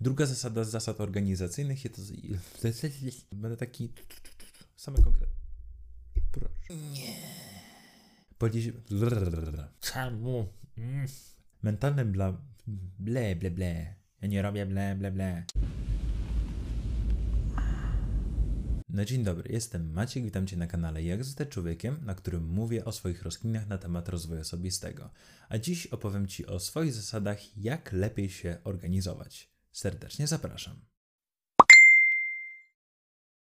Druga zasada z zasad organizacyjnych jest to. Będę taki. Same konkrety. Proszę. Nie. Podnieś... Czemu? Mm. Mentalne bla... ble, ble, ble. Ja nie robię ble, ble, ble. No dzień dobry, jestem Maciek, witam Cię na kanale Jak zostać człowiekiem, na którym mówię o swoich rozkminach na temat rozwoju osobistego. A dziś opowiem Ci o swoich zasadach, jak lepiej się organizować. Serdecznie zapraszam.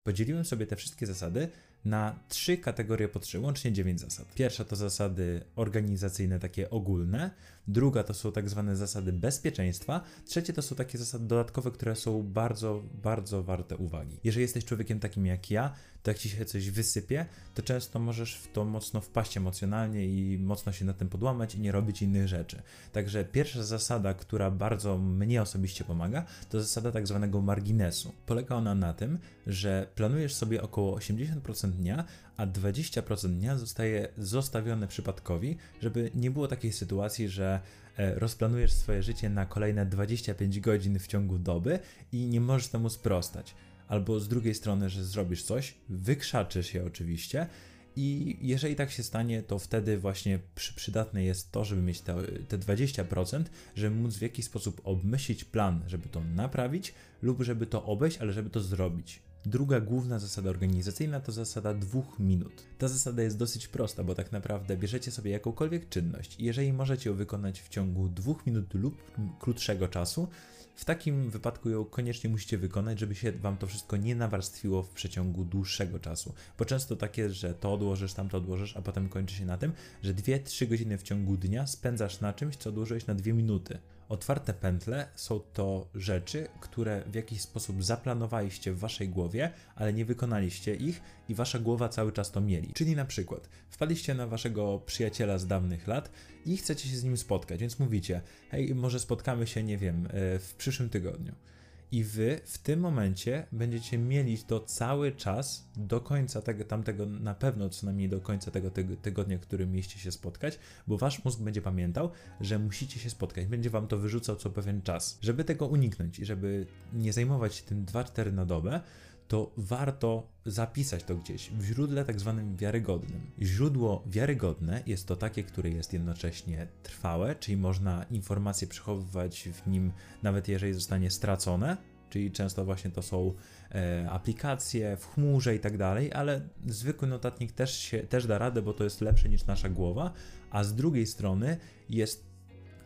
Podzieliłem sobie te wszystkie zasady na trzy kategorie potrzeb, łącznie dziewięć zasad. Pierwsza to zasady organizacyjne, takie ogólne. Druga to są tak zwane zasady bezpieczeństwa. Trzecie to są takie zasady dodatkowe, które są bardzo, bardzo warte uwagi. Jeżeli jesteś człowiekiem takim jak ja, to jak ci się coś wysypie, to często możesz w to mocno wpaść emocjonalnie i mocno się na tym podłamać i nie robić innych rzeczy. Także pierwsza zasada, która bardzo mnie osobiście pomaga, to zasada tak zwanego marginesu. Polega ona na tym, że planujesz sobie około 80% dnia, a 20% dnia zostaje zostawione przypadkowi, żeby nie było takiej sytuacji, że e, rozplanujesz swoje życie na kolejne 25 godzin w ciągu doby i nie możesz temu sprostać. Albo z drugiej strony, że zrobisz coś, wykrzaczysz się oczywiście, i jeżeli tak się stanie, to wtedy właśnie przydatne jest to, żeby mieć te, te 20%, żeby móc w jakiś sposób obmyślić plan, żeby to naprawić, lub żeby to obejść, ale żeby to zrobić. Druga główna zasada organizacyjna to zasada dwóch minut. Ta zasada jest dosyć prosta, bo tak naprawdę bierzecie sobie jakąkolwiek czynność i jeżeli możecie ją wykonać w ciągu dwóch minut lub krótszego czasu, w takim wypadku ją koniecznie musicie wykonać, żeby się wam to wszystko nie nawarstwiło w przeciągu dłuższego czasu. Bo często tak jest, że to odłożysz, tamto odłożysz, a potem kończy się na tym, że 2-3 godziny w ciągu dnia spędzasz na czymś, co odłożyłeś na 2 minuty. Otwarte pętle są to rzeczy, które w jakiś sposób zaplanowaliście w waszej głowie, ale nie wykonaliście ich i wasza głowa cały czas to mieli. Czyli na przykład wpadliście na waszego przyjaciela z dawnych lat i chcecie się z nim spotkać, więc mówicie: Hej, może spotkamy się, nie wiem, e, w przyszłym tygodniu i wy w tym momencie będziecie mieli to cały czas do końca tego, tamtego, na pewno co najmniej do końca tego tygodnia, w którym mieliście się spotkać, bo wasz mózg będzie pamiętał, że musicie się spotkać, będzie wam to wyrzucał co pewien czas. Żeby tego uniknąć i żeby nie zajmować się tym 2-4 na dobę, to warto zapisać to gdzieś w źródle tak zwanym wiarygodnym. Źródło wiarygodne jest to takie, które jest jednocześnie trwałe, czyli można informacje przechowywać w nim nawet jeżeli zostanie stracone, czyli często właśnie to są e, aplikacje w chmurze i tak dalej, ale zwykły notatnik też, się, też da radę, bo to jest lepsze niż nasza głowa, a z drugiej strony jest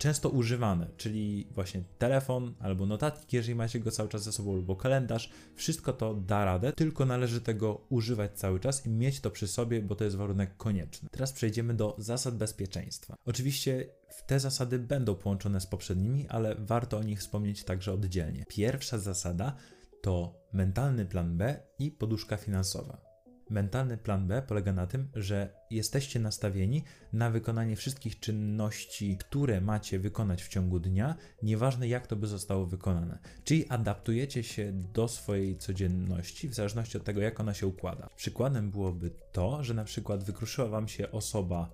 często używane, czyli właśnie telefon albo notatnik, jeżeli macie go cały czas ze sobą, albo kalendarz, wszystko to da radę, tylko należy tego używać cały czas i mieć to przy sobie, bo to jest warunek konieczny. Teraz przejdziemy do zasad bezpieczeństwa. Oczywiście te zasady będą połączone z poprzednimi, ale warto o nich wspomnieć także oddzielnie. Pierwsza zasada to mentalny plan B i poduszka finansowa. Mentalny plan B polega na tym, że jesteście nastawieni na wykonanie wszystkich czynności, które macie wykonać w ciągu dnia, nieważne jak to by zostało wykonane. Czyli adaptujecie się do swojej codzienności w zależności od tego, jak ona się układa. Przykładem byłoby to, że na przykład wykruszyła Wam się osoba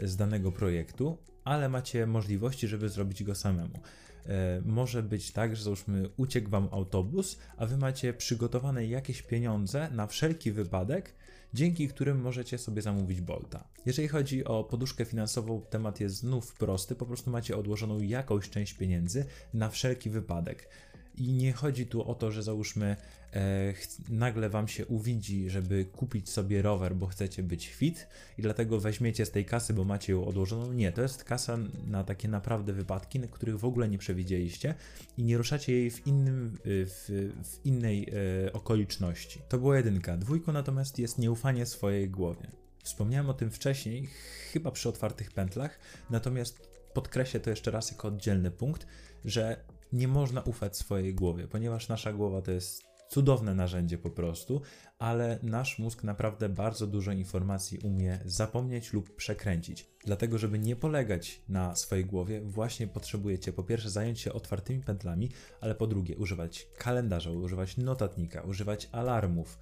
z danego projektu, ale macie możliwości, żeby zrobić go samemu. E, może być tak, że załóżmy uciekł wam autobus, a wy macie przygotowane jakieś pieniądze na wszelki wypadek, dzięki którym możecie sobie zamówić Bolta. Jeżeli chodzi o poduszkę finansową, temat jest znów prosty, po prostu macie odłożoną jakąś część pieniędzy na wszelki wypadek. I nie chodzi tu o to, że załóżmy e, nagle wam się uwidzi, żeby kupić sobie rower, bo chcecie być fit i dlatego weźmiecie z tej kasy, bo macie ją odłożoną. Nie, to jest kasa na takie naprawdę wypadki, których w ogóle nie przewidzieliście i nie ruszacie jej w, innym, e, w, w innej e, okoliczności. To była jedynka. Dwójką natomiast jest nieufanie swojej głowie. Wspomniałem o tym wcześniej, chyba przy otwartych pętlach, natomiast podkreślę to jeszcze raz jako oddzielny punkt, że nie można ufać swojej głowie, ponieważ nasza głowa to jest cudowne narzędzie po prostu, ale nasz mózg naprawdę bardzo dużo informacji umie zapomnieć lub przekręcić. Dlatego, żeby nie polegać na swojej głowie, właśnie potrzebujecie po pierwsze zająć się otwartymi pętlami, ale po drugie używać kalendarza, używać notatnika, używać alarmów,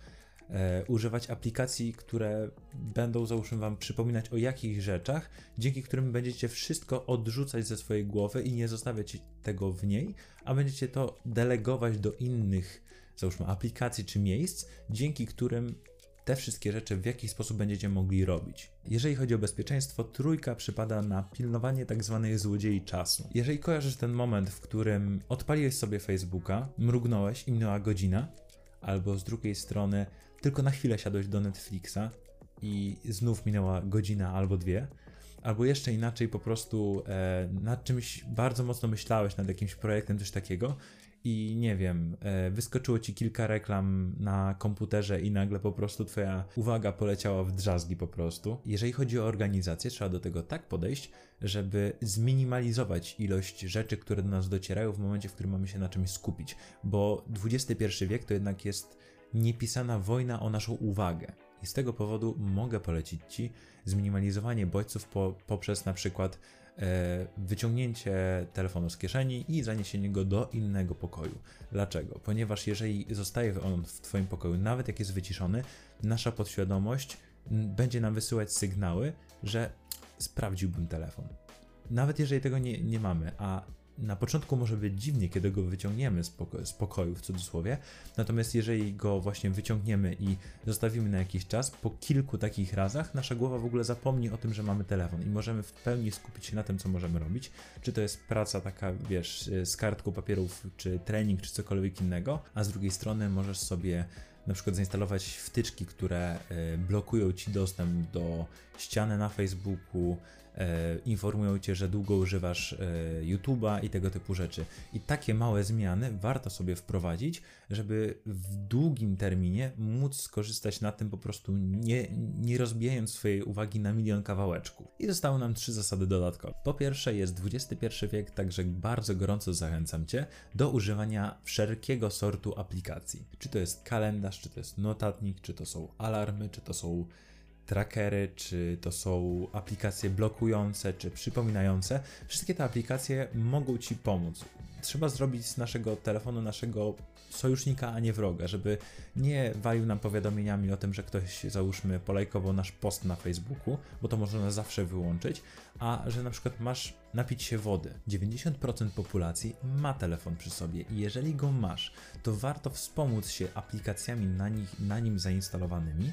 e, używać aplikacji, które będą, załóżmy Wam, przypominać o jakichś rzeczach, dzięki którym będziecie wszystko odrzucać ze swojej głowy i nie zostawiać tego w niej, a będziecie to delegować do innych, załóżmy, aplikacji czy miejsc, dzięki którym te wszystkie rzeczy w jakiś sposób będziecie mogli robić. Jeżeli chodzi o bezpieczeństwo, trójka przypada na pilnowanie tak zwanej złodziei czasu. Jeżeli kojarzysz ten moment, w którym odpaliłeś sobie Facebooka, mrugnąłeś i minęła godzina, albo z drugiej strony tylko na chwilę siadłeś do Netflixa i znów minęła godzina albo dwie, albo jeszcze inaczej po prostu e, nad czymś bardzo mocno myślałeś, nad jakimś projektem, coś takiego i nie wiem, e, wyskoczyło ci kilka reklam na komputerze i nagle po prostu twoja uwaga poleciała w drzazgi po prostu. Jeżeli chodzi o organizację, trzeba do tego tak podejść, żeby zminimalizować ilość rzeczy, które do nas docierają w momencie, w którym mamy się na czymś skupić, bo XXI wiek to jednak jest niepisana wojna o naszą uwagę. I z tego powodu mogę polecić Ci zminimalizowanie bodźców po, poprzez na przykład e, wyciągnięcie telefonu z kieszeni i zaniesienie go do innego pokoju. Dlaczego? Ponieważ jeżeli zostaje on w Twoim pokoju, nawet jak jest wyciszony, nasza podświadomość będzie nam wysyłać sygnały, że sprawdziłbym telefon. Nawet jeżeli tego nie, nie mamy, a na początku może być dziwnie, kiedy go wyciągniemy z, poko z pokoju, w cudzysłowie, natomiast jeżeli go właśnie wyciągniemy i zostawimy na jakiś czas, po kilku takich razach nasza głowa w ogóle zapomni o tym, że mamy telefon i możemy w pełni skupić się na tym, co możemy robić. Czy to jest praca taka, wiesz, z kartką papierów, czy trening, czy cokolwiek innego, a z drugiej strony możesz sobie na przykład zainstalować wtyczki, które e, blokują ci dostęp do ściany na Facebooku, informują cię, że długo używasz e, YouTube'a i tego typu rzeczy. I takie małe zmiany warto sobie wprowadzić, żeby w długim terminie móc skorzystać na tym po prostu nie, nie rozbijając swojej uwagi na milion kawałeczków. I zostały nam trzy zasady dodatkowe. Po pierwsze jest XXI wiek, także bardzo gorąco zachęcam Cię do używania wszelkiego sortu aplikacji. Czy to jest kalendarz, czy to jest notatnik, czy to są alarmy, czy to są trackery, czy to są aplikacje blokujące, czy przypominające. Wszystkie te aplikacje mogą Ci pomóc. Trzeba zrobić z naszego telefonu naszego sojusznika, a nie wroga, żeby nie walił nam powiadomieniami o tym, że ktoś, załóżmy, polajkował nasz post na Facebooku, bo to można zawsze wyłączyć, a że na przykład masz napić się wody. 90% populacji ma telefon przy sobie i jeżeli go masz, to warto wspomóc się aplikacjami na, nich, na nim zainstalowanymi,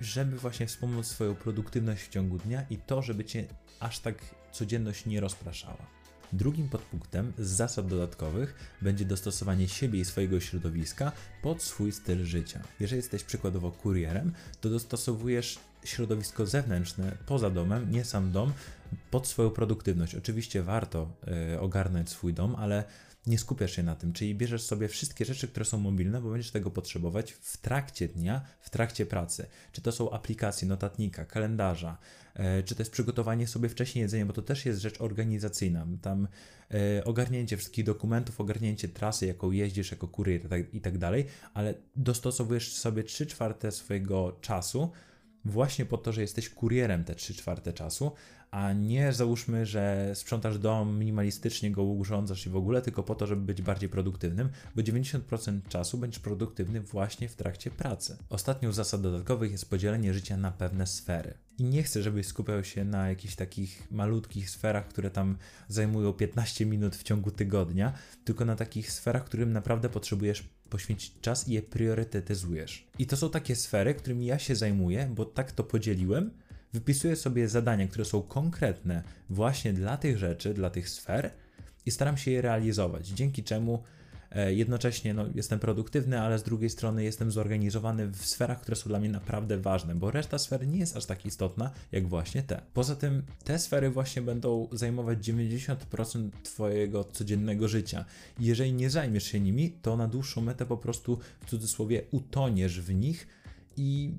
żeby właśnie wspomóc swoją produktywność w ciągu dnia i to, żeby cię aż tak codzienność nie rozpraszała. Drugim podpunktem z zasad dodatkowych będzie dostosowanie siebie i swojego środowiska pod swój styl życia. Jeżeli jesteś przykładowo kurierem, to dostosowujesz środowisko zewnętrzne poza domem, nie sam dom, pod swoją produktywność. Oczywiście warto y, ogarnąć swój dom, ale nie skupiasz się na tym, czyli bierzesz sobie wszystkie rzeczy, które są mobilne, bo będziesz tego potrzebować w trakcie dnia, w trakcie pracy. Czy to są aplikacje, notatnika, kalendarza, e, czy to jest przygotowanie sobie wcześniej jedzenia, bo to też jest rzecz organizacyjna. Tam e, ogarnięcie wszystkich dokumentów, ogarnięcie trasy, jaką jeździsz jako kurier i tak dalej, ale dostosowujesz sobie 3 czwarte swojego czasu właśnie po to, że jesteś kurierem te 3 czwarte czasu, a nie załóżmy, że sprzątasz dom, minimalistycznie go urządzasz i w ogóle, tylko po to, żeby być bardziej produktywnym, bo 90% czasu będziesz produktywny właśnie w trakcie pracy. Ostatnią z zasad dodatkowych jest podzielenie życia na pewne sfery. I nie chcę, żebyś skupiał się na jakichś takich malutkich sferach, które tam zajmują 15 minut w ciągu tygodnia, tylko na takich sferach, którym naprawdę potrzebujesz poświęcić czas i je priorytetyzujesz. I to są takie sfery, którymi ja się zajmuję, bo tak to podzieliłem wypisuję sobie zadania, które są konkretne właśnie dla tych rzeczy, dla tych sfer i staram się je realizować, dzięki czemu e, jednocześnie no, jestem produktywny, ale z drugiej strony jestem zorganizowany w sferach, które są dla mnie naprawdę ważne, bo reszta sfer nie jest aż tak istotna jak właśnie te. Poza tym te sfery właśnie będą zajmować 90% Twojego codziennego życia. jeżeli nie zajmiesz się nimi, to na dłuższą metę po prostu w cudzysłowie utoniesz w nich i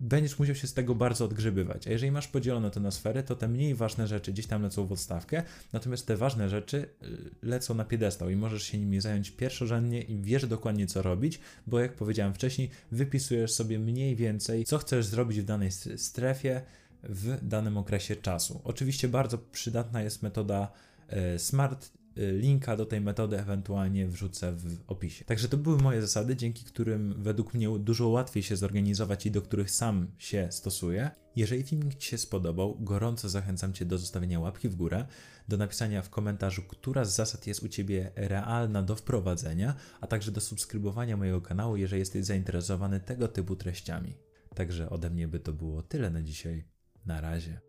będziesz musiał się z tego bardzo odgrzybywać. A jeżeli masz podzielone to na sfery, to te mniej ważne rzeczy gdzieś tam lecą w odstawkę, natomiast te ważne rzeczy y, lecą na piedestał i możesz się nimi zająć pierwszorzędnie i wiesz dokładnie co robić, bo jak powiedziałem wcześniej, wypisujesz sobie mniej więcej, co chcesz zrobić w danej strefie w danym okresie czasu. Oczywiście bardzo przydatna jest metoda e, SMART linka do tej metody ewentualnie wrzucę w opisie. Także to były moje zasady, dzięki którym według mnie dużo łatwiej się zorganizować i do których sam się stosuję. Jeżeli filmik Ci się spodobał, gorąco zachęcam Cię do zostawienia łapki w górę, do napisania w komentarzu, która z zasad jest u Ciebie realna do wprowadzenia, a także do subskrybowania mojego kanału, jeżeli jesteś zainteresowany tego typu treściami. Także ode mnie by to było tyle na dzisiaj. Na razie.